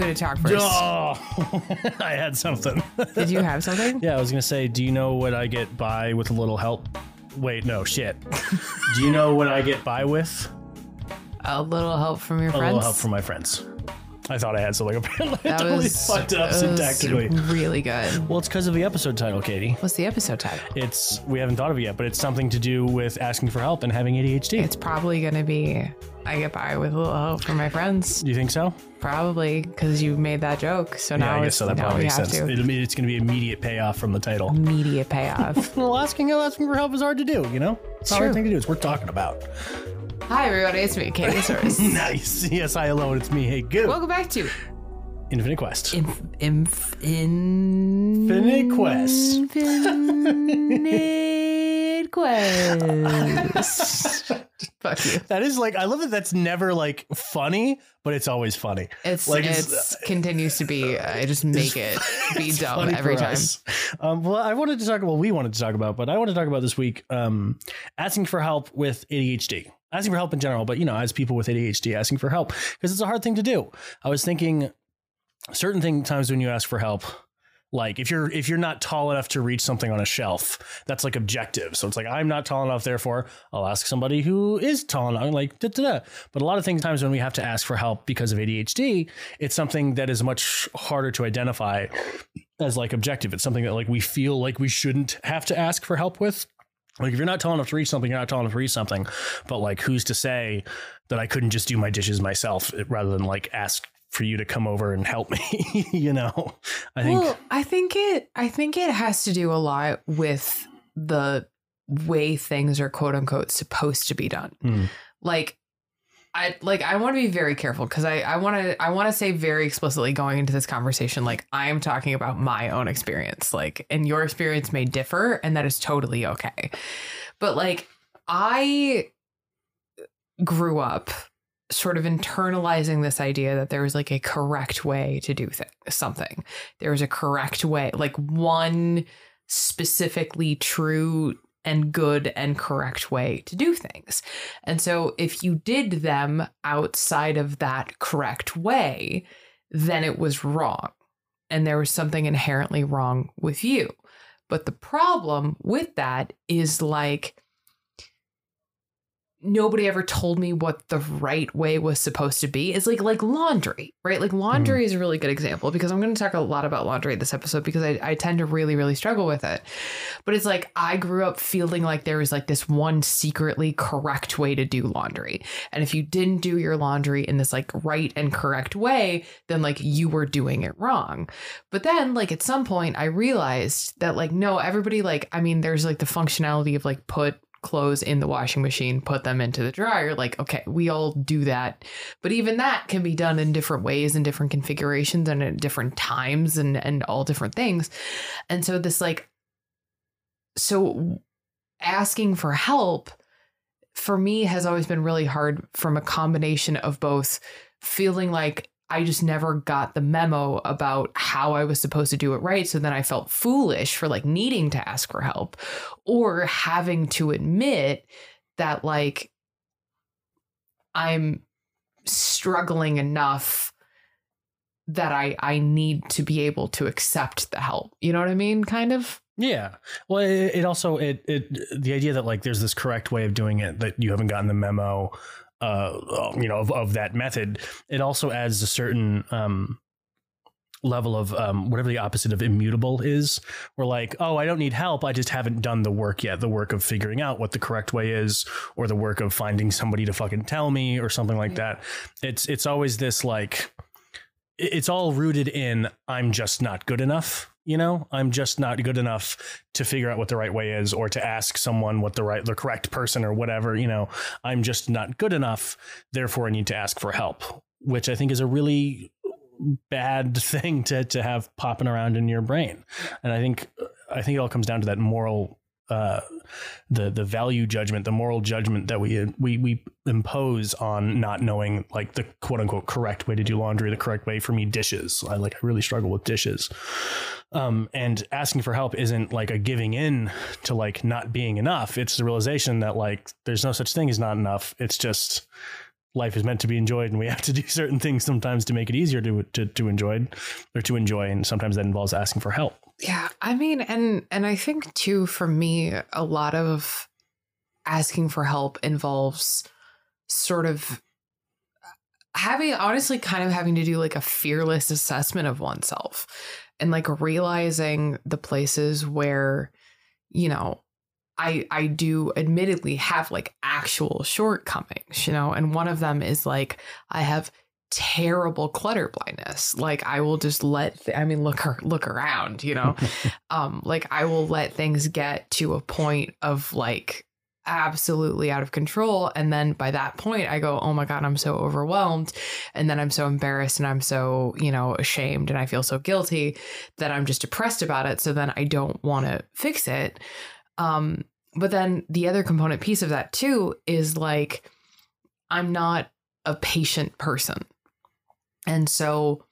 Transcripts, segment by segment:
going to talk first. Oh, I had something. Did you have something? yeah, I was gonna say, do you know what I get by with a little help? Wait, no, shit. do you know what I get by with? A little help from your A friends. A little help from my friends. I thought I had something. Apparently, that totally was fucked up syntactically. Really good. Well, it's because of the episode title, Katie. What's the episode title? It's we haven't thought of it yet, but it's something to do with asking for help and having ADHD. It's probably going to be I get by with a little help from my friends. do you think so? Probably because you made that joke. So now yeah, I it's guess so. That now probably makes sense. It'll be- it's going to be immediate payoff from the title. Immediate payoff. Well, asking asking for help is hard to do. You know, it's not a hard thing to do. It's worth talking about. Hi everybody, it's me, Katie Source. Nice. Yes, hi, hello. It's me. Hey, goo. Welcome back to Infinite Quest. Inf- Inf- in Infinite Quest. Infinite Quest. Fuck you. That is like I love that. That's never like funny, but it's always funny. It's Like, it's, it's- continues to be. I just make it be dumb every time. Um, well, I wanted to talk. Well, we wanted to talk about, but I want to talk about this week um, asking for help with ADHD. Asking for help in general, but you know, as people with ADHD, asking for help because it's a hard thing to do. I was thinking certain thing times when you ask for help. Like if you're if you're not tall enough to reach something on a shelf, that's like objective. So it's like I'm not tall enough, therefore I'll ask somebody who is tall enough. Like da da da. But a lot of things times when we have to ask for help because of ADHD, it's something that is much harder to identify as like objective. It's something that like we feel like we shouldn't have to ask for help with. Like if you're not tall enough to reach something, you're not tall enough to reach something. But like who's to say that I couldn't just do my dishes myself rather than like ask for you to come over and help me? you know, I think Well, I think it. I think it has to do a lot with the way things are quote unquote supposed to be done. Hmm. Like, I like. I want to be very careful because I I want to I want to say very explicitly going into this conversation like I am talking about my own experience. Like, and your experience may differ, and that is totally okay. But like, I grew up sort of internalizing this idea that there was like a correct way to do th- something. There was a correct way, like one specifically true and good and correct way to do things. And so if you did them outside of that correct way, then it was wrong. And there was something inherently wrong with you. But the problem with that is like, nobody ever told me what the right way was supposed to be it's like like laundry right? Like laundry mm. is a really good example because i'm going to talk a lot about laundry this episode because I, I tend to really really struggle with it. But it's like i grew up feeling like there was like this one secretly correct way to do laundry. And if you didn't do your laundry in this like right and correct way then like you were doing it wrong. But then like at some point i realized that like no everybody like i mean there's like the functionality of like put clothes in the washing machine, put them into the dryer. Like, okay, we all do that. But even that can be done in different ways and different configurations and at different times and and all different things. And so this like so asking for help for me has always been really hard from a combination of both feeling like I just never got the memo about how I was supposed to do it right. So then I felt foolish for like needing to ask for help or having to admit that like I'm struggling enough that I I need to be able to accept the help. You know what I mean? Kind of. Yeah. Well, it, it also it it the idea that like there's this correct way of doing it that you haven't gotten the memo, uh, you know, of, of that method. It also adds a certain um level of um whatever the opposite of immutable is. We're like, oh, I don't need help. I just haven't done the work yet. The work of figuring out what the correct way is, or the work of finding somebody to fucking tell me, or something like that. It's it's always this like it's all rooted in I'm just not good enough. You know, I'm just not good enough to figure out what the right way is or to ask someone what the right, the correct person or whatever. You know, I'm just not good enough. Therefore, I need to ask for help, which I think is a really bad thing to, to have popping around in your brain. And I think, I think it all comes down to that moral the the value judgment, the moral judgment that we we we impose on not knowing like the quote unquote correct way to do laundry, the correct way for me dishes. I like I really struggle with dishes. Um, and asking for help isn't like a giving in to like not being enough. It's the realization that like there's no such thing as not enough. It's just life is meant to be enjoyed and we have to do certain things sometimes to make it easier to to, to enjoy or to enjoy and sometimes that involves asking for help yeah i mean and and i think too for me a lot of asking for help involves sort of having honestly kind of having to do like a fearless assessment of oneself and like realizing the places where you know I I do admittedly have like actual shortcomings, you know, and one of them is like I have terrible clutter blindness. Like I will just let th- I mean look her look around, you know. um like I will let things get to a point of like absolutely out of control and then by that point I go, "Oh my god, I'm so overwhelmed." And then I'm so embarrassed and I'm so, you know, ashamed and I feel so guilty that I'm just depressed about it, so then I don't want to fix it. Um but then the other component piece of that too is like I'm not a patient person. And so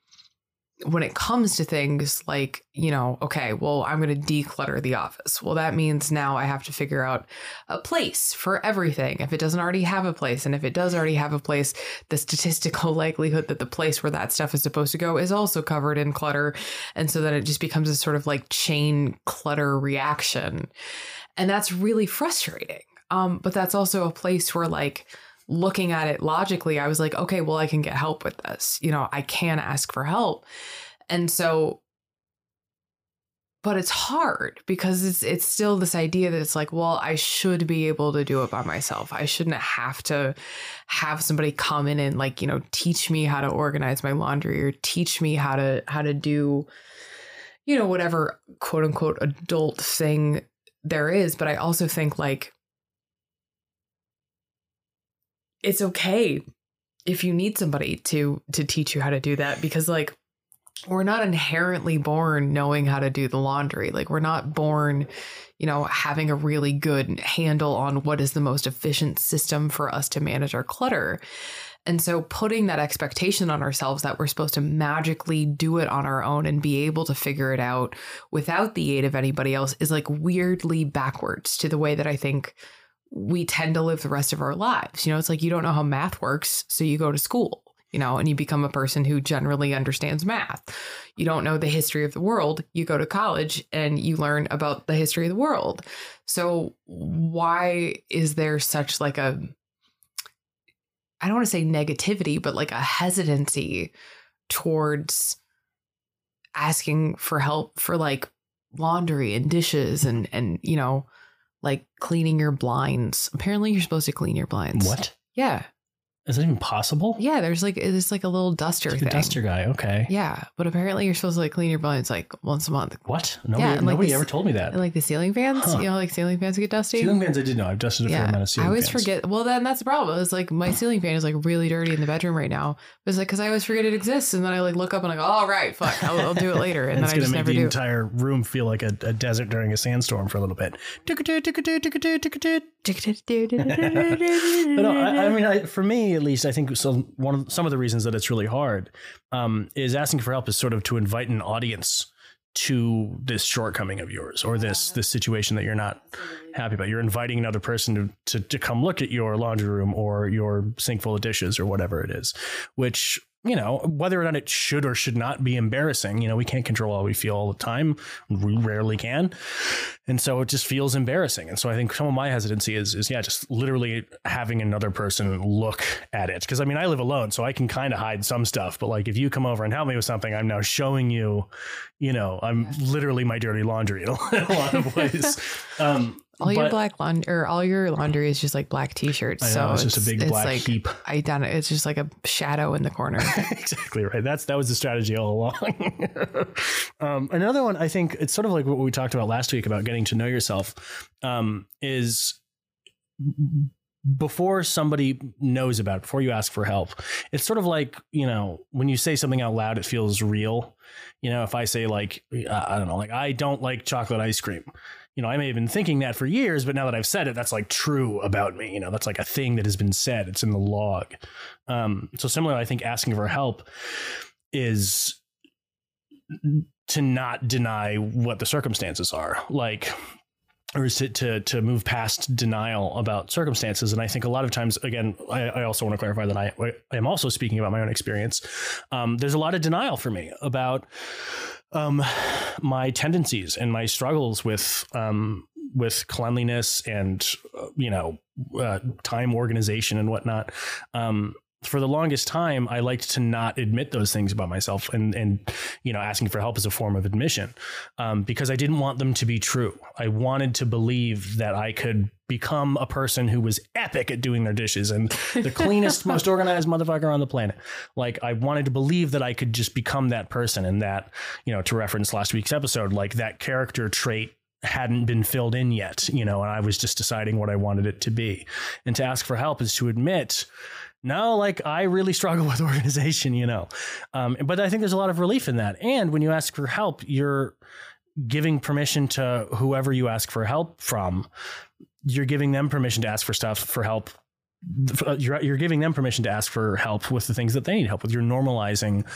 when it comes to things like, you know, okay, well, I'm going to declutter the office. Well, that means now I have to figure out a place for everything. If it doesn't already have a place, and if it does already have a place, the statistical likelihood that the place where that stuff is supposed to go is also covered in clutter. And so then it just becomes a sort of like chain clutter reaction. And that's really frustrating. Um, but that's also a place where like, looking at it logically, I was like, okay, well, I can get help with this. You know, I can ask for help. And so but it's hard because it's it's still this idea that it's like, well, I should be able to do it by myself. I shouldn't have to have somebody come in and like, you know, teach me how to organize my laundry or teach me how to how to do you know, whatever quote unquote adult thing there is, but I also think like it's okay if you need somebody to to teach you how to do that because like we're not inherently born knowing how to do the laundry. Like we're not born you know having a really good handle on what is the most efficient system for us to manage our clutter. And so putting that expectation on ourselves that we're supposed to magically do it on our own and be able to figure it out without the aid of anybody else is like weirdly backwards to the way that I think we tend to live the rest of our lives. You know, it's like you don't know how math works, so you go to school, you know, and you become a person who generally understands math. You don't know the history of the world, you go to college and you learn about the history of the world. So why is there such like a I don't want to say negativity, but like a hesitancy towards asking for help for like laundry and dishes and and you know like cleaning your blinds. Apparently, you're supposed to clean your blinds. What? Yeah. Is that even possible? Yeah, there's like it's like a little duster Like thing. a duster guy. Okay. Yeah, but apparently you're supposed to like clean your blinds like once a month. What? Nobody, Yeah, and, like, nobody this- ever told me that. And like the ceiling fans, Huh. you know, like ceiling fans get dusty. Ceiling fans, I did know. I've dusted a fair amount of ceiling I always fans. forget. Well, then that's the problem. It's like my ceiling fan is like really dirty in the bedroom right now. It's like because I always forget it exists, and then I like look up and I go, "All right, fuck, I'll, I'll do it later," and, And then it's I going just to make never the do. entire room feel like a, a desert during a sandstorm for a little bit. But no, I, I mean, I, for me at least, I think so. One of some of the reasons that it's really hard um, is asking for help is sort of to invite an audience to this shortcoming of yours or this this situation that you're not happy about. You're inviting another person to, to to come look at your laundry room or your sink full of dishes or whatever it is, which you know whether or not it should or should not be embarrassing. You know, we can't control how we feel all the time. We rarely can, and so it just feels embarrassing. And so I think some of my hesitancy is is yeah, just literally having another person look at it. Because I mean, I live alone, so I can kind of hide some stuff. But like, if you come over and help me with something, I'm now showing you, you know, I'm literally my dirty laundry in a, in a lot of ways. Um, all your but- black laundry or all your laundry is just like black t-shirts. Know, so it's just a big it's black like, heap. I done it. It's just like a shadow in the corner. exactly right. That's that was the strategy all along. um, another one, I think it's sort of like what we talked about last week about getting to know yourself. Um, is before somebody knows about it, before you ask for help, it's sort of like you know when you say something out loud, it feels real. You know, if I say like I don't know, like I don't like chocolate ice cream. You know, I may have been thinking that for years, but now that I've said it, that's like true about me. You know, that's like a thing that has been said. It's in the log. Um, so similarly, I think asking for help is to not deny what the circumstances are. Like, or is to, to to move past denial about circumstances. And I think a lot of times, again, I, I also want to clarify that I, I am also speaking about my own experience. Um, there's a lot of denial for me about um, my tendencies and my struggles with um, with cleanliness and uh, you know uh, time organization and whatnot. Um, for the longest time, I liked to not admit those things about myself, and and you know, asking for help is a form of admission, um, because I didn't want them to be true. I wanted to believe that I could become a person who was epic at doing their dishes and the cleanest, most organized motherfucker on the planet. Like I wanted to believe that I could just become that person, and that you know, to reference last week's episode, like that character trait hadn't been filled in yet, you know, and I was just deciding what I wanted it to be. And to ask for help is to admit no, like I really struggle with organization, you know. Um, but I think there's a lot of relief in that. And when you ask for help, you're giving permission to whoever you ask for help from. You're giving them permission to ask for stuff for help. You're, you're giving them permission to ask for help with the things that they need help with. You're normalizing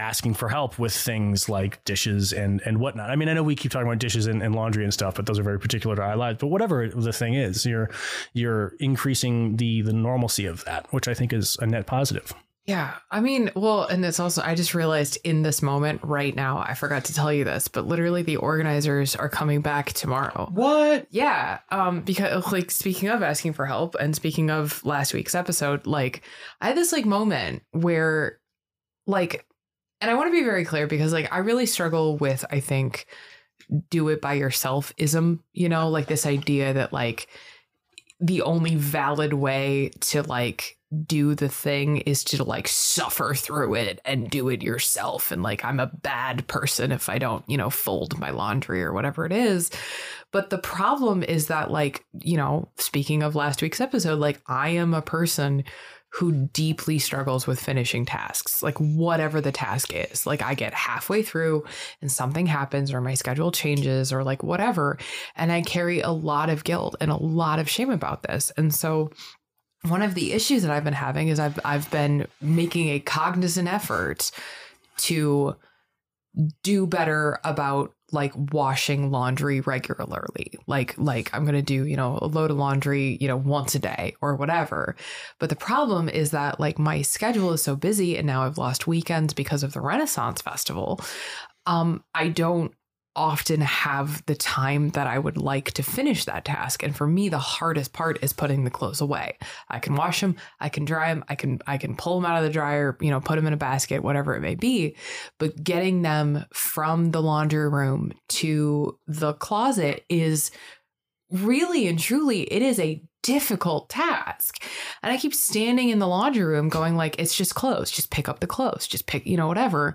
asking for help with things like dishes and and whatnot. I mean, I know we keep talking about dishes and, and, laundry and stuff, but those are very particular to our lives. But whatever the thing is, you're you're increasing the the normalcy of that, which I think is a net positive. Yeah. I mean, well, and it's also, I just realized in this moment right now, I forgot to tell you this, but literally the organizers are coming back tomorrow. What? Yeah. Um, because like speaking of asking for help and speaking of last week's episode, like I had this like moment where like and I want to be very clear because like I really struggle with I think do it by yourself ism, you know, like this idea that like the only valid way to like do the thing is to like suffer through it and do it yourself and like I'm a bad person if I don't, you know, fold my laundry or whatever it is. But the problem is that like, you know, speaking of last week's episode, like I am a person who deeply struggles with finishing tasks, like whatever the task is. Like I get halfway through and something happens or my schedule changes or like whatever. And I carry a lot of guilt and a lot of shame about this. And so one of the issues that I've been having is I've I've been making a cognizant effort to do better about like washing laundry regularly. Like like i'm going to do you know a load of laundry you know once a day or whatever. But the problem is that like my schedule is so busy and now i've lost weekends because of the renaissance festival. Um i don't often have the time that I would like to finish that task. And for me, the hardest part is putting the clothes away. I can wash them, I can dry them, I can I can pull them out of the dryer, you know, put them in a basket, whatever it may be. But getting them from the laundry room to the closet is really and truly it is a difficult task. And I keep standing in the laundry room going like it's just clothes, just pick up the clothes, just pick, you know, whatever.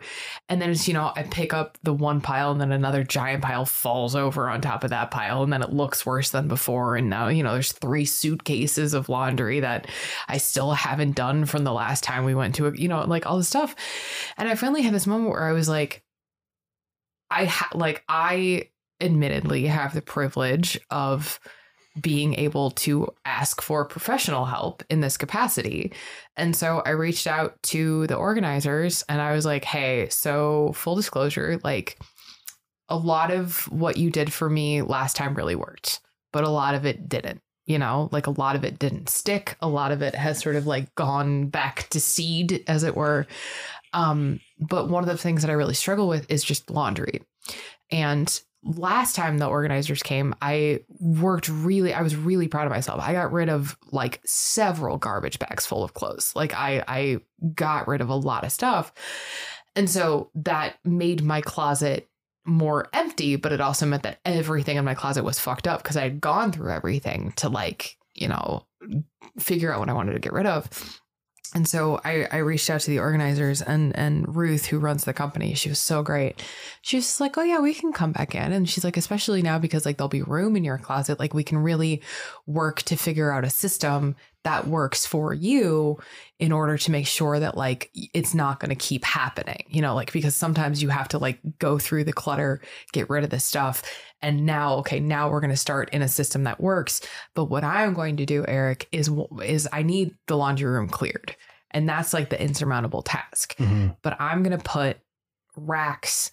And then it's, you know, I pick up the one pile and then another giant pile falls over on top of that pile and then it looks worse than before and now, you know, there's three suitcases of laundry that I still haven't done from the last time we went to a, you know, like all this stuff. And I finally had this moment where I was like I ha- like I admittedly have the privilege of being able to ask for professional help in this capacity. And so I reached out to the organizers and I was like, hey, so full disclosure, like a lot of what you did for me last time really worked, but a lot of it didn't. You know, like a lot of it didn't stick. A lot of it has sort of like gone back to seed, as it were. Um, but one of the things that I really struggle with is just laundry. And last time the organizers came, I worked really, I was really proud of myself. I got rid of like several garbage bags full of clothes. Like I, I got rid of a lot of stuff. And so that made my closet more empty, but it also meant that everything in my closet was fucked up because I had gone through everything to like, you know, figure out what I wanted to get rid of. And so I, I reached out to the organizers and and Ruth, who runs the company, she was so great. She was like, Oh yeah, we can come back in. And she's like, especially now because like there'll be room in your closet, like we can really work to figure out a system that works for you in order to make sure that like it's not going to keep happening you know like because sometimes you have to like go through the clutter get rid of the stuff and now okay now we're going to start in a system that works but what i'm going to do eric is is i need the laundry room cleared and that's like the insurmountable task mm-hmm. but i'm going to put racks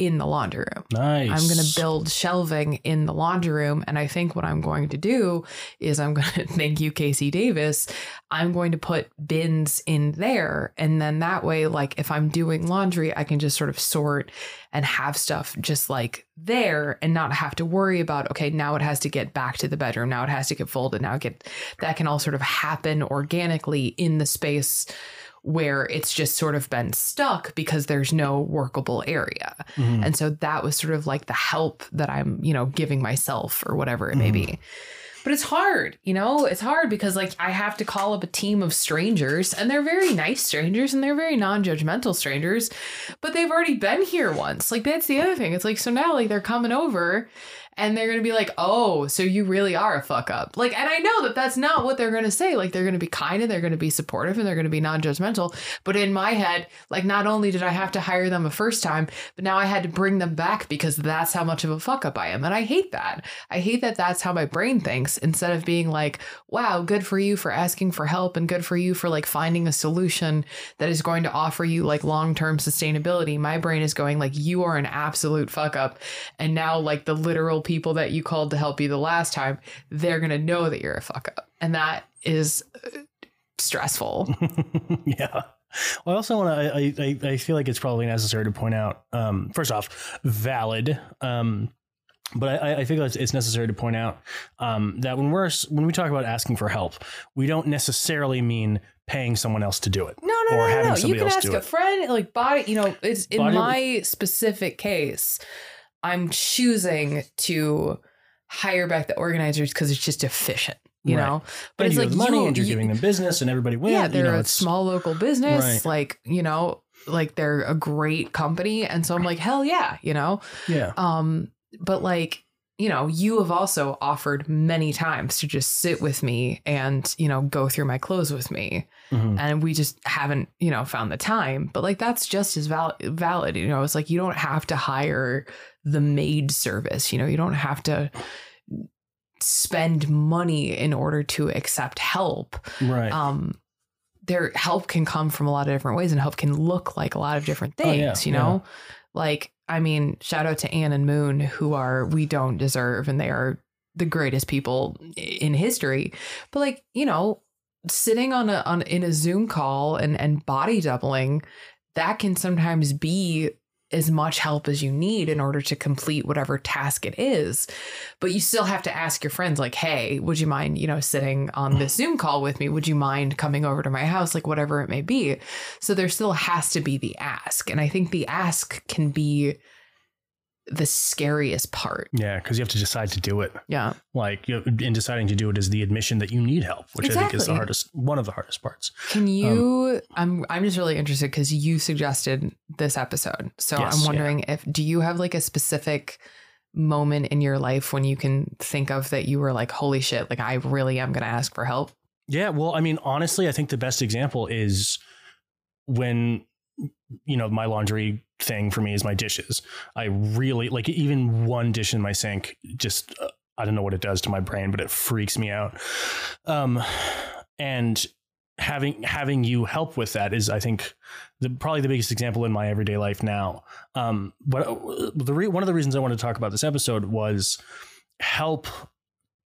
in the laundry room. Nice. I'm going to build shelving in the laundry room. And I think what I'm going to do is I'm going to, thank you, Casey Davis. I'm going to put bins in there. And then that way, like if I'm doing laundry, I can just sort of sort and have stuff just like there and not have to worry about, okay, now it has to get back to the bedroom. Now it has to get folded. Now it get that can all sort of happen organically in the space where it's just sort of been stuck because there's no workable area. Mhm. And so that was sort of like the help that I'm, you know, giving myself or whatever it may be. But it's hard, you know, it's hard because like I have to call up a team of strangers and they're very nice strangers and they're very non judgmental strangers, but they've already been here once. Like that's the other thing. It's like, so now like they're coming over and they're to be like, oh, so you really are a fuck up. Like, and I know that that's not what they're to say. Like, they're to be kind and they're to be supportive and they're to be non judgmental. But in my head, like, not only did I have to hire them a first time, but now I had to bring them back because that's how much of a fuck up I am. And I hate that. I hate that that's how my brain thinks instead of being like, wow, good for you for asking for help and good for you for like finding a solution that is going to offer you like long term sustainability. My brain is going like, you are an absolute fuck up. And now, like, the literal people that you called to help you the last time, they're going to know that you're a fuck up. And that is uh, stressful. yeah. Well, I also want to. I, I I feel like it's probably necessary to point out. Um, first off, valid. Um, but I, I think it's, it's necessary to point out um, that when we're when we talk about asking for help, we don't necessarily mean paying someone else to do it. No, no, Or no, no, having no. You somebody can else ask do a it. friend, like body, you know, it's in Body- my specific case, I'm choosing to hire back the organizers because it's just efficient, you Right. know? But And it's you like money you, and you're you- giving them business, and everybody wins. yeah, they're know, a small local business, Right. like, you know, like they're a great company. And so I'm like, hell yeah, you know? Yeah, Um, but like, you know, you have also offered many times to just sit with me and, you know, go through my clothes with me. Mhm. And we just haven't, you know, found the time. But like, that's just as val- valid. You know, it's like you don't have to hire the maid service. You know, you don't have to spend money in order to accept help. right. Um, their help can come from a lot of different ways and help can look like a lot of different Oh, things, yeah, you know? Like, I mean, shout out to Anne and Moon, who are we don't deserve, and they are the greatest people in history. But like, you know, sitting on a on in a Zoom call and and body doubling, that can sometimes be as much help as you need in order to complete whatever task it is. But you still have to ask your friends, like, hey, would you mind, you know, sitting on this Zoom call with me? Would you mind coming over to my house? Like, whatever it may be. So there still has to be the ask. And I think the ask can be the scariest part. yeah, because you have to decide to do it. Yeah. Like you in deciding to do it is the admission that you need help, which I think is the hardest, one of the hardest parts. Can um, you? I'm I'm just really interested because you suggested this episode, so Yes, I'm yeah. wondering if do you have like a specific moment in your life when you can think of that you were like, holy shit, like I really am going to ask for help. Yeah, well, I mean, honestly, I think the best example is when you know my laundry thing for me is my dishes. I really like even one dish in my sink. Just uh, I don't know what it does to my brain, but it freaks me out. Um, and having having you help with that is, I think, the probably the biggest example in my everyday life now. Um, but the re- one of the reasons I wanted to talk about this episode was help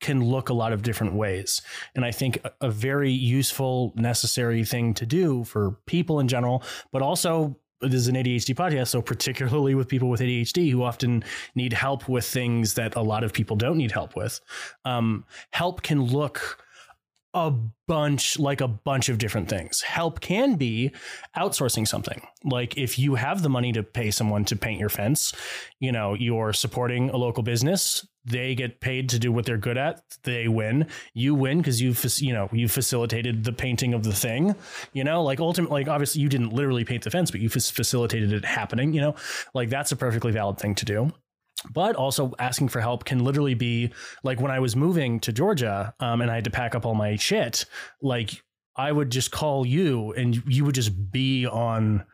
can look a lot of different ways. And I think a, a very useful, necessary thing to do for people in general, but also this is an ADHD podcast, so particularly with people with ADHD who often need help with things that a lot of people don't need help with. Um, help can look a bunch like a bunch of different things. Help can be outsourcing something. Like if you have the money to pay someone to paint your fence, you know, you're supporting a local business, they get paid to do what they're good at, they win. You win because you you know, you facilitated the painting of the thing, you know, like ultimately like obviously you didn't literally paint the fence, but you facilitated it happening, you know. Like that's a perfectly valid thing to do but also asking for help can literally be like when I was moving to Georgia um, and I had to pack up all my shit, like I would just call you and you would just be on,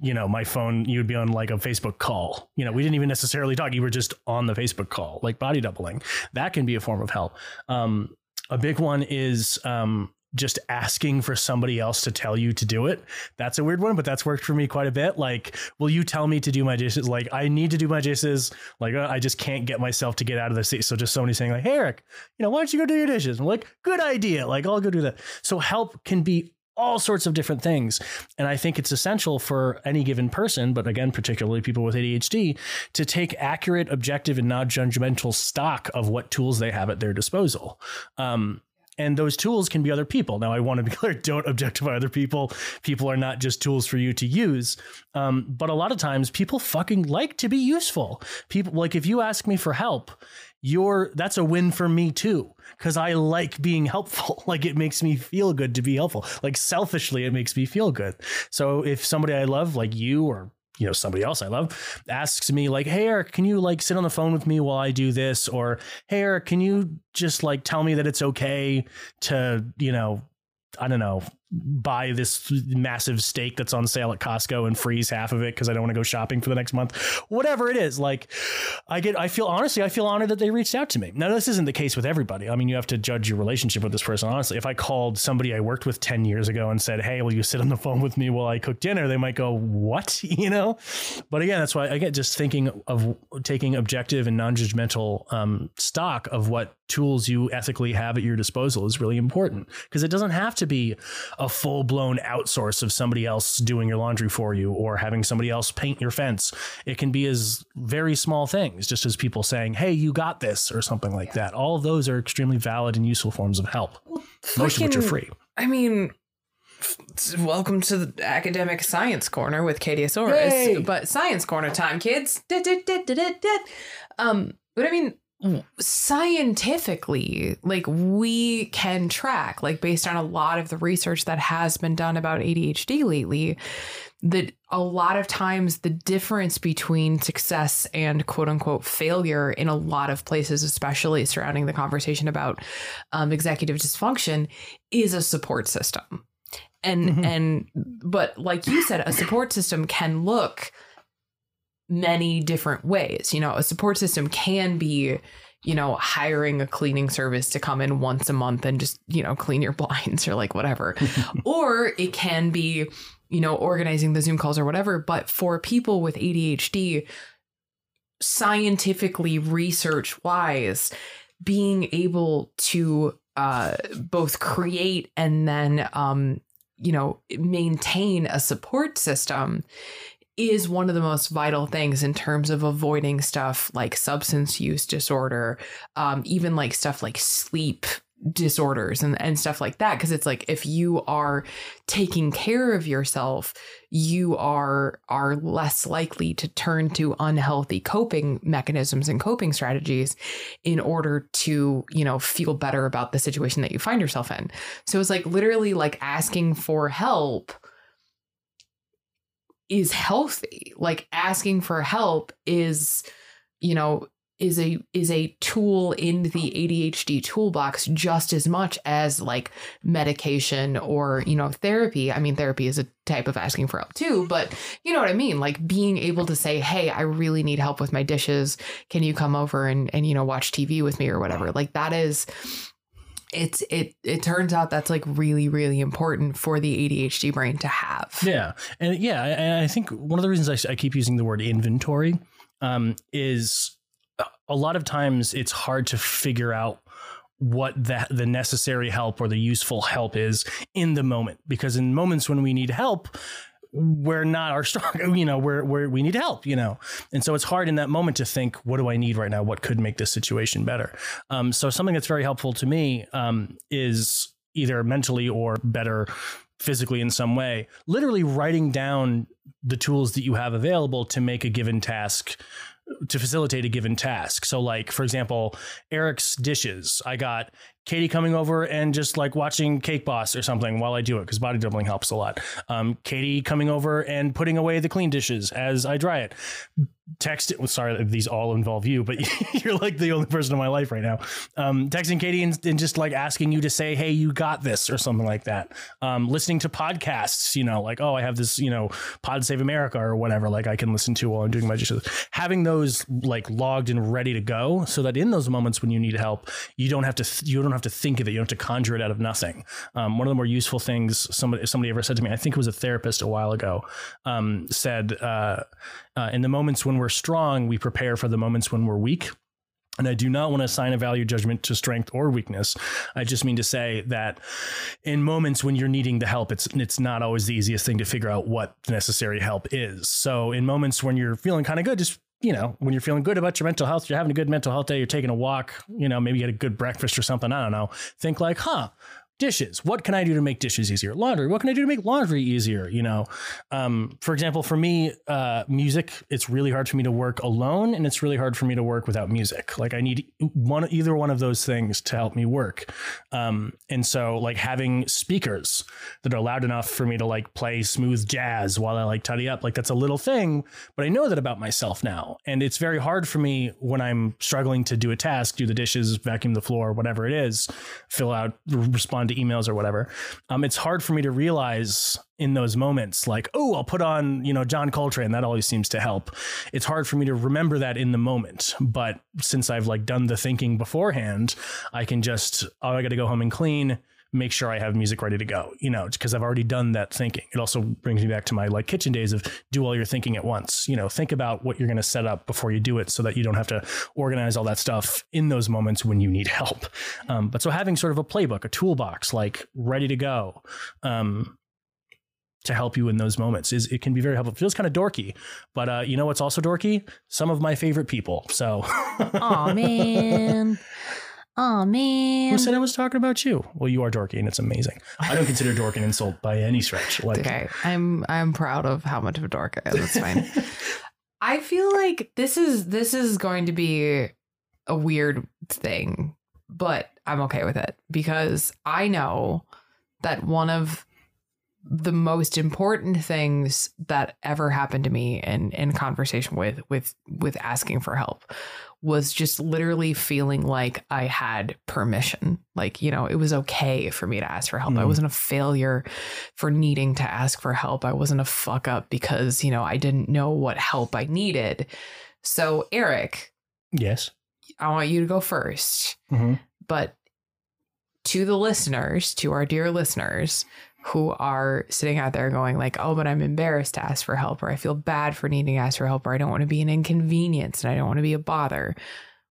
you know, my phone. You would be on like a Facebook call. You know, we didn't even necessarily talk. You were just on the Facebook call, like body doubling. That can be a form of help. Um, a big one is um, just asking for somebody else to tell you to do it. That's a weird one, but that's worked for me quite a bit. Like, will you tell me to do my dishes? Like, I need to do my dishes. Like, uh, I just can't get myself to get out of the seat. So just somebody saying like, "Hey, Eric, you know, why don't you go do your dishes?" I'm like, "Good idea." Like, I'll go do that. So help can be all sorts of different things. And I think it's essential for any given person, but again, particularly people with ADHD, to take accurate, objective, and non judgmental stock of what tools they have at their disposal. Um, and those tools can be other people. Now, I want to be clear: don't objectify other people. People are not just tools for you to use. Um, but a lot of times, people fucking like to be useful. People like if you ask me for help, you're that's a win for me too because I like being helpful. Like it makes me feel good to be helpful. Like selfishly, it makes me feel good. So if somebody I love, like you or you know somebody else I love asks me like, "Hey Eric, can you like sit on the phone with me while I do this?" or "Hey Eric, can you just like tell me that it's okay to you know I don't know buy this massive steak that's on sale at Costco and freeze half of it because I don't want to go shopping for the next month. Whatever it is, like I get, I feel honestly, I feel honored that they reached out to me. Now, this isn't the case with everybody. I mean, you have to judge your relationship with this person honestly. If I called somebody I worked with 10 years ago and said, Hey, will you sit on the phone with me while I cook dinner? They might go, What? You know? But again, that's why I get just thinking of taking objective and non judgmental um, stock of what tools you ethically have at your disposal is really important because it doesn't have to be a full blown outsource of somebody else doing your laundry for you or having somebody else paint your fence. It can be as very small things, just as people saying, Hey, you got this, or something like that. All of those are extremely valid and useful forms of help, well, most of which are free. I mean, welcome to the academic science corner with. Hey. But science corner time, kids. Um, but I mean, scientifically like we can track like based on a lot of the research that has been done about ADHD lately that a lot of times the difference between success and quote unquote failure in a lot of places especially surrounding the conversation about um, executive dysfunction is a support system and mm-hmm. and but like you said a support system can look many different ways. You know, a support system can be, you know, hiring a cleaning service to come in once a month and just, you know, clean your blinds or like whatever. or it can be, you know, organizing the Zoom calls or whatever. But for people with ADHD, scientifically, research wise, being able to uh, both create and then, um, you know, maintain a support system is one of the most vital things in terms of avoiding stuff like substance use disorder, um, even like stuff like sleep disorders and, and stuff like that. Cause it's like if you are taking care of yourself, you are are less likely to turn to unhealthy coping mechanisms and coping strategies in order to, you know, feel better about the situation that you find yourself in. So it's like literally like asking for help is healthy. Like asking for help is, you know, is a is a tool in the ADHD toolbox just as much as like medication or you know therapy. I mean therapy is a type of asking for help too, but you know what I mean? Like being able to say, "Hey, I really need help with my dishes. Can you come over and and you know watch TV with me or whatever?" Like that is it's it it turns out that's like really really important for the ADHD brain to have. Yeah, and yeah, and I think one of the reasons I, I keep using the word inventory um, is a lot of times it's hard to figure out what the the necessary help or the useful help is in the moment because in moments when we need help we're not our strong you know we're, we're we need help you know and so it's hard in that moment to think what do i need right now what could make this situation better um, so something that's very helpful to me um, is either mentally or better physically in some way literally writing down the tools that you have available to make a given task to facilitate a given task. So, like, for example, Eric's dishes. I got Katie coming over and just like watching Cake Boss or something while I do it because body doubling helps a lot. Um, Katie coming over and putting away the clean dishes as I dry it. Text. Well, sorry, these all involve you, but you're like the only person in my life right now. Um, texting Katie and, and, just like asking you to say, "Hey, you got this" or something like that. Um, listening to podcasts, you know, like oh, I have this, you know, Pod Save America or whatever. Like I can listen to while I'm doing my dishes. Having those like logged and ready to go, so that in those moments when you need help, you don't have to you don't have to think of it. You don't have to conjure it out of nothing. Um, one of the more useful things somebody somebody ever said to me, I think it was a therapist a while ago, um, said, uh, uh, "In the moments when we're strong, we prepare for the moments when we're weak." And I do not want to assign a value judgment to strength or weakness. I just mean to say that in moments when you're needing the help, it's it's not always the easiest thing to figure out what necessary help is. So in moments when you're feeling kind of good, just you know, when you're feeling good about your mental health, you're having a good mental health day, you're taking a walk, you know, maybe you had a good breakfast or something. I don't know. Think like, huh, dishes. What can I do to make dishes easier? Laundry. What can I do to make laundry easier? You know, um, for example, for me, uh, music. It's really hard for me to work alone, and it's really hard for me to work without music. Like I need one, either one of those things to help me work. Um, and so, like having speakers that are loud enough for me to like play smooth jazz while I like tidy up. Like that's a little thing, but I know that about myself now, and it's very hard for me when I'm struggling to do a task, do the dishes, vacuum the floor, whatever it is, fill out, respond to emails or whatever, um, it's hard for me to realize in those moments, like, oh, I'll put on, you know, John Coltrane. That always seems to help. It's hard for me to remember that in the moment. But since I've like done the thinking beforehand, I can just, oh, I got to go home and clean make sure I have music ready to go, you know, because I've already done that thinking. It also brings me back to my like kitchen days of do all your thinking at once. You know, think about what you're going to set up before you do it so that you don't have to organize all that stuff in those moments when you need help. Um, but so having sort of a playbook, a toolbox like ready to go. Um, to help you in those moments is it can be very helpful. It feels kind of dorky, but uh, you know what's also dorky? Some of my favorite people. So, oh man, Oh man. Who said I was talking about you? Well, you are dorky and it's amazing. I don't consider dork an insult by any stretch. Like Okay. I'm I'm proud of how much of a dork I am. That's fine. I feel like this is this is going to be a weird thing, but I'm okay with it because I know that one of the most important things that ever happened to me in in conversation with with with asking for help was just literally feeling like I had permission. Like, you know, it was okay for me to ask for help. Mm. I wasn't a failure for needing to ask for help. I wasn't a fuck up because, you know, I didn't know what help I needed. So, Eric. Yes. I want you to go 1st mm-hmm. But to the listeners, to our dear listeners, who are sitting out there going like, "Oh, but I'm embarrassed to ask for help or I feel bad for needing to ask for help or I don't want to be an inconvenience and I don't want to be a bother."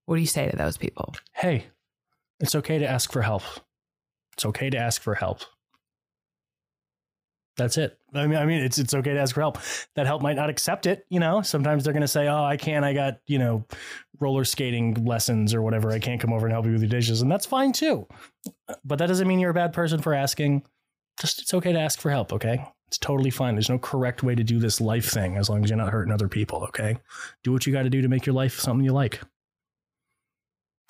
What do you say to those people? Hey, it's okay to ask for help. It's okay to ask for help. That's it. I mean, I mean, it's it's okay to ask for help. That help might not accept it. You know, sometimes they're going to say, "Oh, I can't. I got you know, roller skating lessons or whatever. I can't come over and help you with your dishes," and that's fine too. But that doesn't mean you're a bad person for asking just it's okay to ask for help, okay? It's totally fine. There's no correct way to do this life thing as long as you're not hurting other people, okay? Do what you got to do to make your life something you like.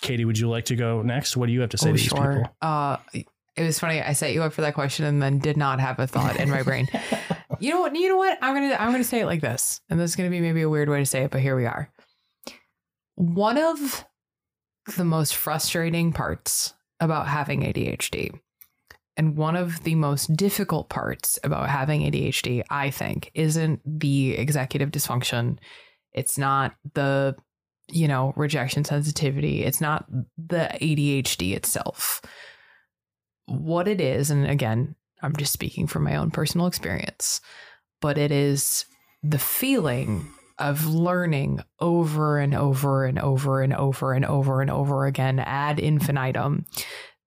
Katie, would you like to go next? What do you have to say oh, to these sure. people? Uh, it was funny. I set you up for that question and then did not have a thought in my brain. you know what? You know what? I'm gonna I'm gonna say it like this, and this is gonna be maybe a weird way to say it, but here we are. One of the most frustrating parts about having ADHD and one of the most difficult parts about having ADHD, I think, isn't the executive dysfunction. It's not the, you know, rejection sensitivity. It's not the ADHD itself. What it is, and again, I'm just speaking from my own personal experience, but it is the feeling hmm. of learning over and over and over and over and over and over again ad infinitum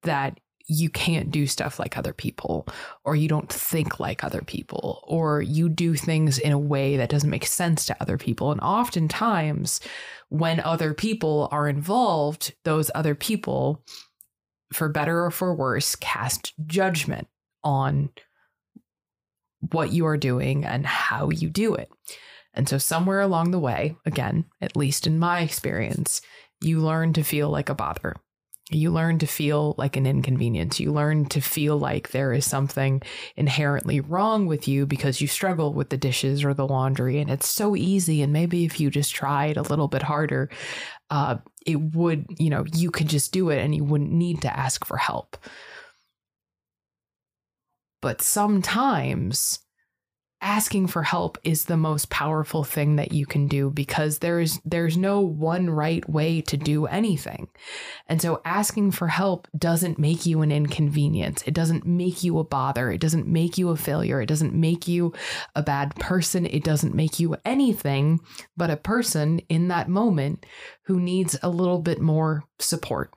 that you can't do stuff like other people, or you don't think like other people, or you do things in a way that doesn't make sense to other people. And oftentimes, when other people are involved, those other people, for better or for worse, cast judgment on what you are doing and how you do it. And so, somewhere along the way, again, at least in my experience, you learn to feel like a bother you learn to feel like an inconvenience. You learn to feel like there is something inherently wrong with you because you struggle with the dishes or the laundry. And it's so easy. And maybe if you just tried a little bit harder, uh, it would, you know, you could just do it and you wouldn't need to ask for help. But sometimes asking for help is the most powerful thing that you can do because there's there's no one right way to do anything. And so asking for help doesn't make you an inconvenience. It doesn't make you a bother. It doesn't make you a failure. It doesn't make you a bad person. It doesn't make you anything but a person in that moment who needs a little bit more support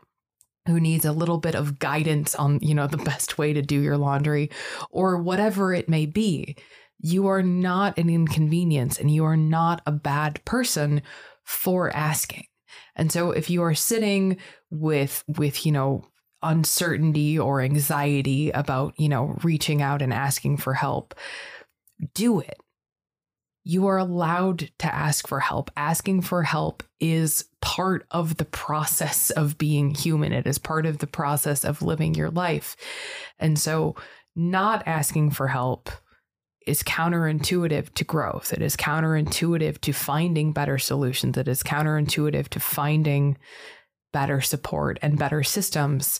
who needs a little bit of guidance on, you know, the best way to do your laundry or whatever it may be. You are not an inconvenience and you are not a bad person for asking. And so if you are sitting with with, you know, uncertainty or anxiety about, you know, reaching out and asking for help, do it you are allowed to ask for help. Asking for help is part of the process of being human, it is part of the process of living your life. And so, not asking for help is counterintuitive to growth. It is counterintuitive to finding better solutions. It is counterintuitive to finding better support and better systems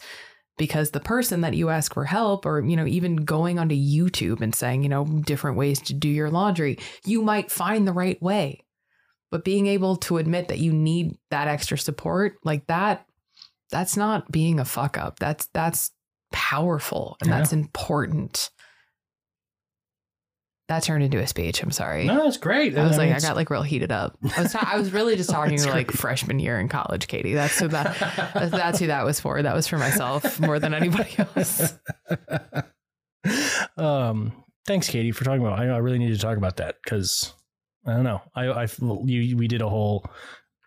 because the person that you ask for help or you know even going onto YouTube and saying you know different ways to do your laundry you might find the right way but being able to admit that you need that extra support like that that's not being a fuck up that's that's powerful and yeah. that's important that turned into a speech. I'm sorry. No, it's great. I was I like, mean, I got like real heated up. I was, ta- I was really just talking to like freshman year in college, Katie. That's who that. that's who that was for. That was for myself more than anybody else. um, thanks, Katie, for talking about. I, I really need to talk about that because I don't know. I, I, you, we did a whole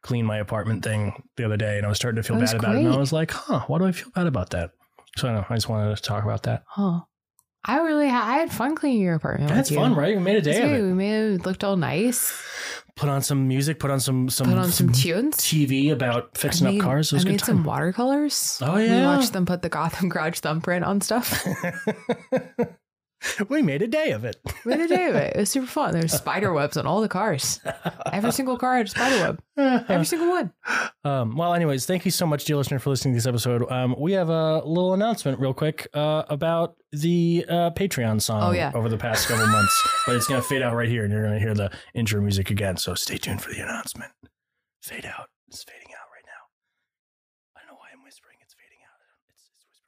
clean my apartment thing the other day, and I was starting to feel bad about great. it. And I was like, huh, why do I feel bad about that? So I don't know. I just wanted to talk about that. Huh. I really had, I had fun cleaning your apartment. That's fun, right? We made a day of it. We made it looked all nice. Put on some music. Put on some some put on some, tunes. TV about fixing made, up cars. I made some watercolors. Oh yeah. We watched them put the Gotham Garage thumbprint on stuff. we made a day of it. we made a day of it. It was super fun. There's spider webs on all the cars. Every single car had a spider web. Every single one. Um, well, anyways, thank you so much, dear listener, for listening to this episode. Um, we have a little announcement, real quick, uh, about the uh, Patreon song oh, yeah. over the past couple months. But it's going to fade out right here, and you're going to hear the intro music again. So stay tuned for the announcement. Fade out. It's fading out right now. I don't know why I'm whispering. It's fading out. It's, it's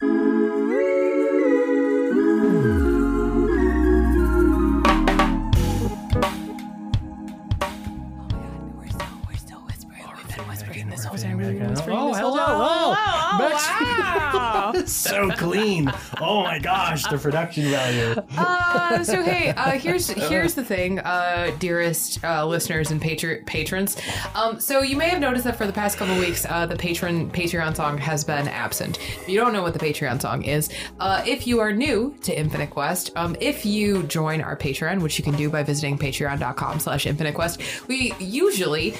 whispering for me. Oh my gosh, the production value. Uh, so hey, uh, here's here's the thing, uh, dearest uh, listeners and patr- patrons. Um, so you may have noticed that for the past couple weeks, uh, the patron Patreon song has been absent. If you don't know what the Patreon song is, uh, if you are new to Infinite Quest, um, if you join our Patreon, which you can do by visiting patreon.com/slash Infinite Quest, we usually,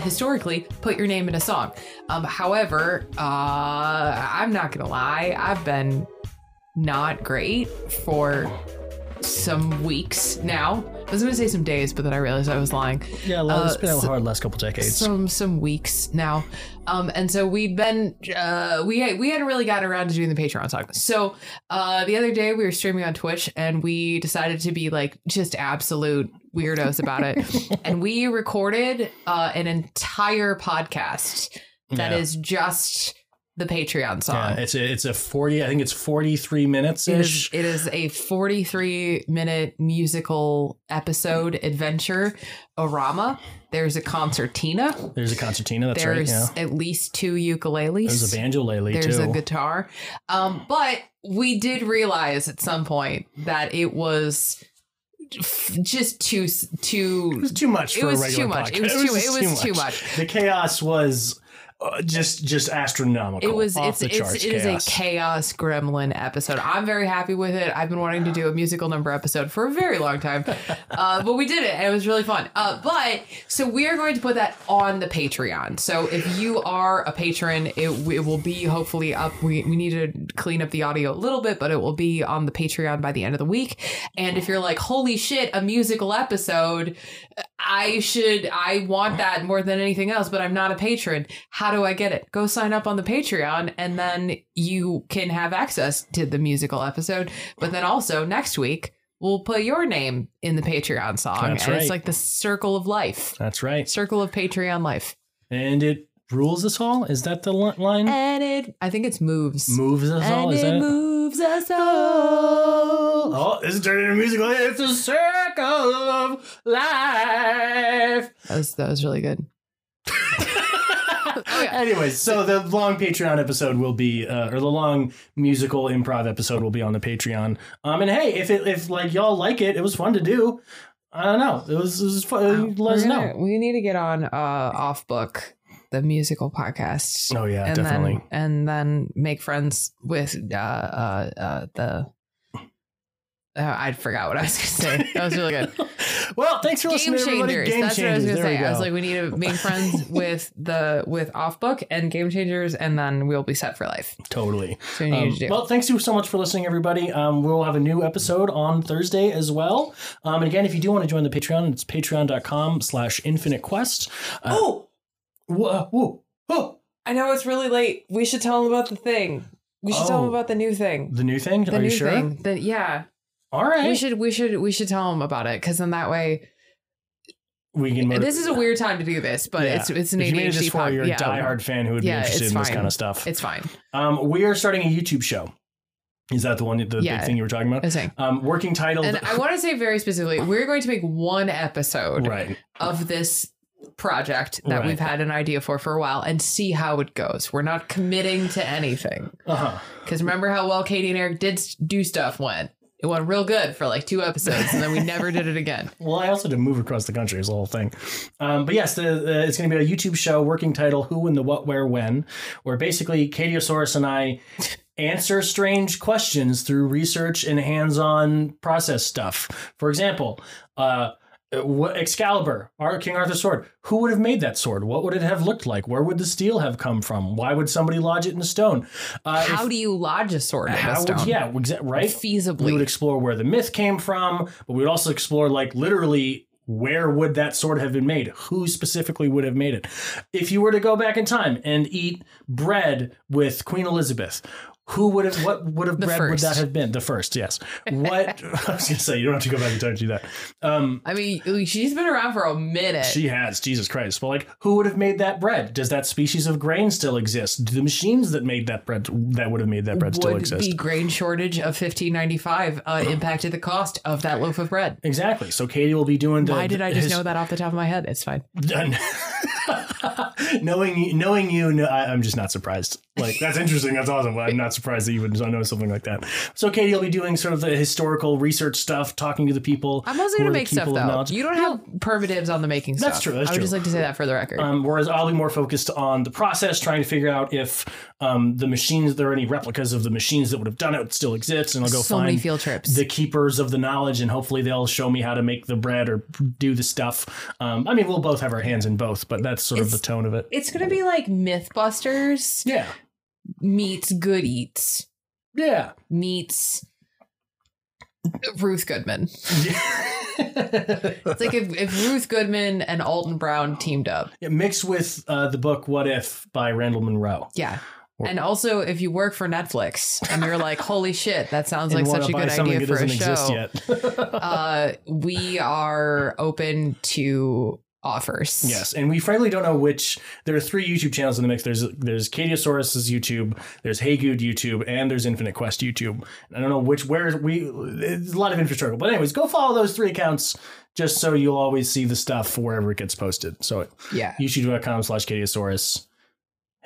historically, put your name in a song. Um, however, I'm not gonna lie, I've been not great for some weeks now. I was going to say some days, but then I realized I was lying. Yeah, uh, it's been a hard last couple decades. Some some weeks now, um, and so we've been uh, we we hadn't really gotten around to doing the Patreon song. So uh, the other day we were streaming on Twitch, and we decided to be like just absolute weirdos about it, and we recorded uh, an entire podcast that yeah. is just the Patreon song. Yeah, it's a, it's a 40, I think it's 43 minutes ish. It, it is a 43 minute musical episode adventure, Orama. There's a concertina. There's a concertina. That's There's right. Yeah. at least two ukuleles. There's a banjolele There's too. a guitar. Um, but we did realize at some point that it was just too too it was too much for it was a regular too much. It was, too, it was too much. The chaos was uh, just just astronomical. It was it's, it's charts, it is a chaos gremlin episode. I'm very happy with it. I've been wanting to do a musical number episode for a very long time, uh, but we did it and it was really fun. Uh, but so we are going to put that on the Patreon. So if you are a patron, it, it will be hopefully up. We we need to clean up the audio a little bit, but it will be on the Patreon by the end of the week. And if you're like, holy shit, a musical episode, I should I want that more than anything else, but I'm not a patron. How do I get it? Go sign up on the Patreon and then you can have access to the musical episode. But then also next week we'll put your name in the Patreon song. That's and right. it's like the circle of life. That's right. Circle of Patreon life. And it rules us all. Is that the line? And it I think it's moves. Moves us all. and Is it that it? moves us all. This is turning into musical. It's a circle of life. That was that was really good. Oh, yeah. Anyways, so the long Patreon episode will be, uh, or the long musical improv episode will be on the Patreon. Um, and hey, if it, if like y'all like it, it was fun to do. I don't know. It was, it was fun. let us know. We need to get on uh off book, the musical podcast. Oh yeah, and definitely. then and then make friends with uh uh, uh the uh, I forgot what I was gonna say. That was really good. well, thanks for Game listening, everybody. changers. Game That's changers. what I was gonna say. I was like, we need to make friends with the with off book and game changers, and then we'll be set for life. totally. So we Um, to well, thanks you so much for listening, everybody. Um, we'll have a new episode on Thursday as well. Um, and again, if you do want to join the Patreon, it's patreon.com slash infinite quest. Uh, oh, whoa, whoa, whoa. I know it's really late. We should tell them about the thing. We should tell Oh. them about the new thing. The new thing? The Are new you sure? thing. The, yeah. All right. We should we should we should tell them about it because then that way We can motiv- this is a weird time to do this, but Yeah. it's it's an if you made it ADHD this far, pod- you're a yeah, diehard fan who would Yeah, be interested it's in this kind of stuff. It's fine. Um, we are starting a YouTube show. Is that the one, the Yeah. big thing you were talking about? saying. Um, working title. And I want to say very specifically, we're going to make one episode right. of this project that Right. we've had an idea for for a while and see how it goes. We're not committing to anything because remember how well Katie and Eric did do stuff went. It went real good for like two episodes, and then we never did it again. Well, I also did move across the country. Is the whole thing. Um, but yes, the, the, it's going to be a YouTube show. Working title: Who and the What, Where, When. Where basically Katiosaurus and I answer strange questions through research and hands-on process stuff. For example, uh, Excalibur, our King Arthur's sword. Who would have made that sword? What would it have looked like? Where would the steel have come from? Why would somebody lodge it in a stone? Uh, if- How do you lodge a sword in a how stone? would, yeah, right? feasibly. We would explore where the myth came from, but we would also explore like literally where would that sword have been made? Who specifically would have made it? If you were to go back in time and eat bread with Queen Elizabeth, who would have what would have bread would that have been? The first, yes. What I was gonna say, you don't have to go back in time to do that. Um I mean, she's been around for a minute. she has, Jesus Christ. Well, like, who would have made that bread? Does that species of grain still exist? Do the machines that made that bread that would have made that bread still exist? the grain shortage of 1595 uh, impacted the cost of that loaf of bread? Exactly. So Katie will be doing the. Why did I just his- know that off the top of my head? It's fine. Knowing you, knowing you, no, I, I'm just not surprised. Like that's interesting. That's awesome. But I'm not surprised that you would know something like that. So Katie you'll be doing sort of the historical research stuff, talking to the people. I'm also going to make stuff though. You don't have permitives on the making stuff. That's true, that's I would true. just like to say that for the record. Um, whereas I'll be more focused on the process, trying to figure out if um, the machines, there are any replicas of the machines that would have done it still exist, and I'll go so find many field trips. the keepers of the knowledge, and hopefully they'll show me how to make the bread or do the stuff. Um, I mean, we'll both have our hands in both, but that's sort of the tone of it. it's going to be like Mythbusters Yeah, meets Good Eats yeah. meets Ruth Goodman. It's like if, if Ruth Goodman and Alton Brown teamed up. Yeah, mixed with uh, the book "What If" by Randall Munroe. Yeah. And also, if you work for Netflix and you're like, "Holy shit, that sounds like such a good idea for a show," uh, we are open to offers. Yes, and we frankly don't know which. There are three YouTube channels in the mix. There's there's Katiosaurus's YouTube, there's Hey Good YouTube, and there's Infinite Quest YouTube. I don't know which where we. It's a lot of infrastructure, but anyways, go follow those three accounts just so you'll always see the stuff wherever it gets posted. So Yeah. youtube.com slash Katiosaurus,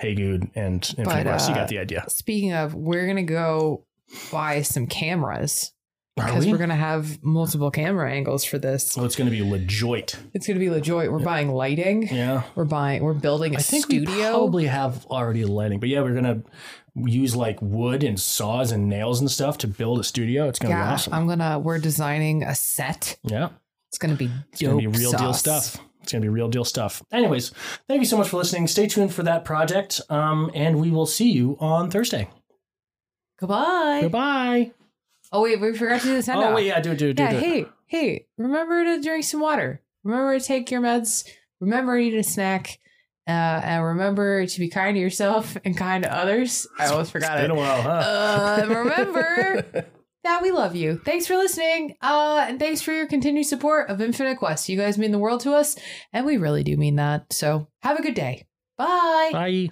Hey Good, and Infinite But, Quest. You uh, got the idea. Speaking of, we're gonna go buy some cameras because we? we're gonna have multiple camera angles for this. well, it's going to be lejoit. It's gonna be legit. We're buying lighting. Yeah. We're buying. We're building a I think we probably have already lighting, but yeah, we're gonna use like wood and saws and nails and stuff to build a studio. It's gonna be awesome. I'm gonna. We're designing a set. yeah, It's gonna be it's gonna be real deal stuff. It's gonna be real deal stuff. Anyways, thank you so much for listening. Stay tuned for that project, um, and we will see you on Thursday. Goodbye. Goodbye. Oh wait, we forgot to do the send Oh wait, yeah, do it, do it, do yeah. it. do it. Hey, hey, remember to drink some water. Remember to take your meds. Remember to eat a snack. Uh, and remember to be kind to yourself and kind to others. I almost forgot It's it. been a while, huh? Uh, remember that we love you. Thanks for listening. Uh, and thanks for your continued support of Infinite Quest. You guys mean the world to us, and we really do mean that. So have a good day. Bye. Bye.